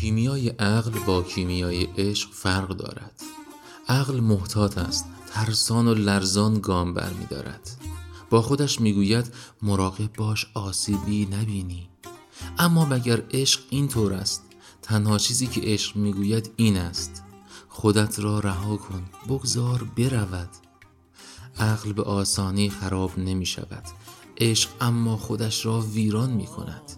کیمیای عقل با کیمیای عشق فرق دارد. عقل محتاط است ترسان و لرزان گام بر می دارد. با خودش می‌گوید مراقب باش آسیبی نبینی. اما مگر عشق این طور است؟ تنها چیزی که عشق می‌گوید این است. خودت را رها کن بگذار برود. عقل به آسانی خراب نمی شود. عشق اما خودش را ویران می کند.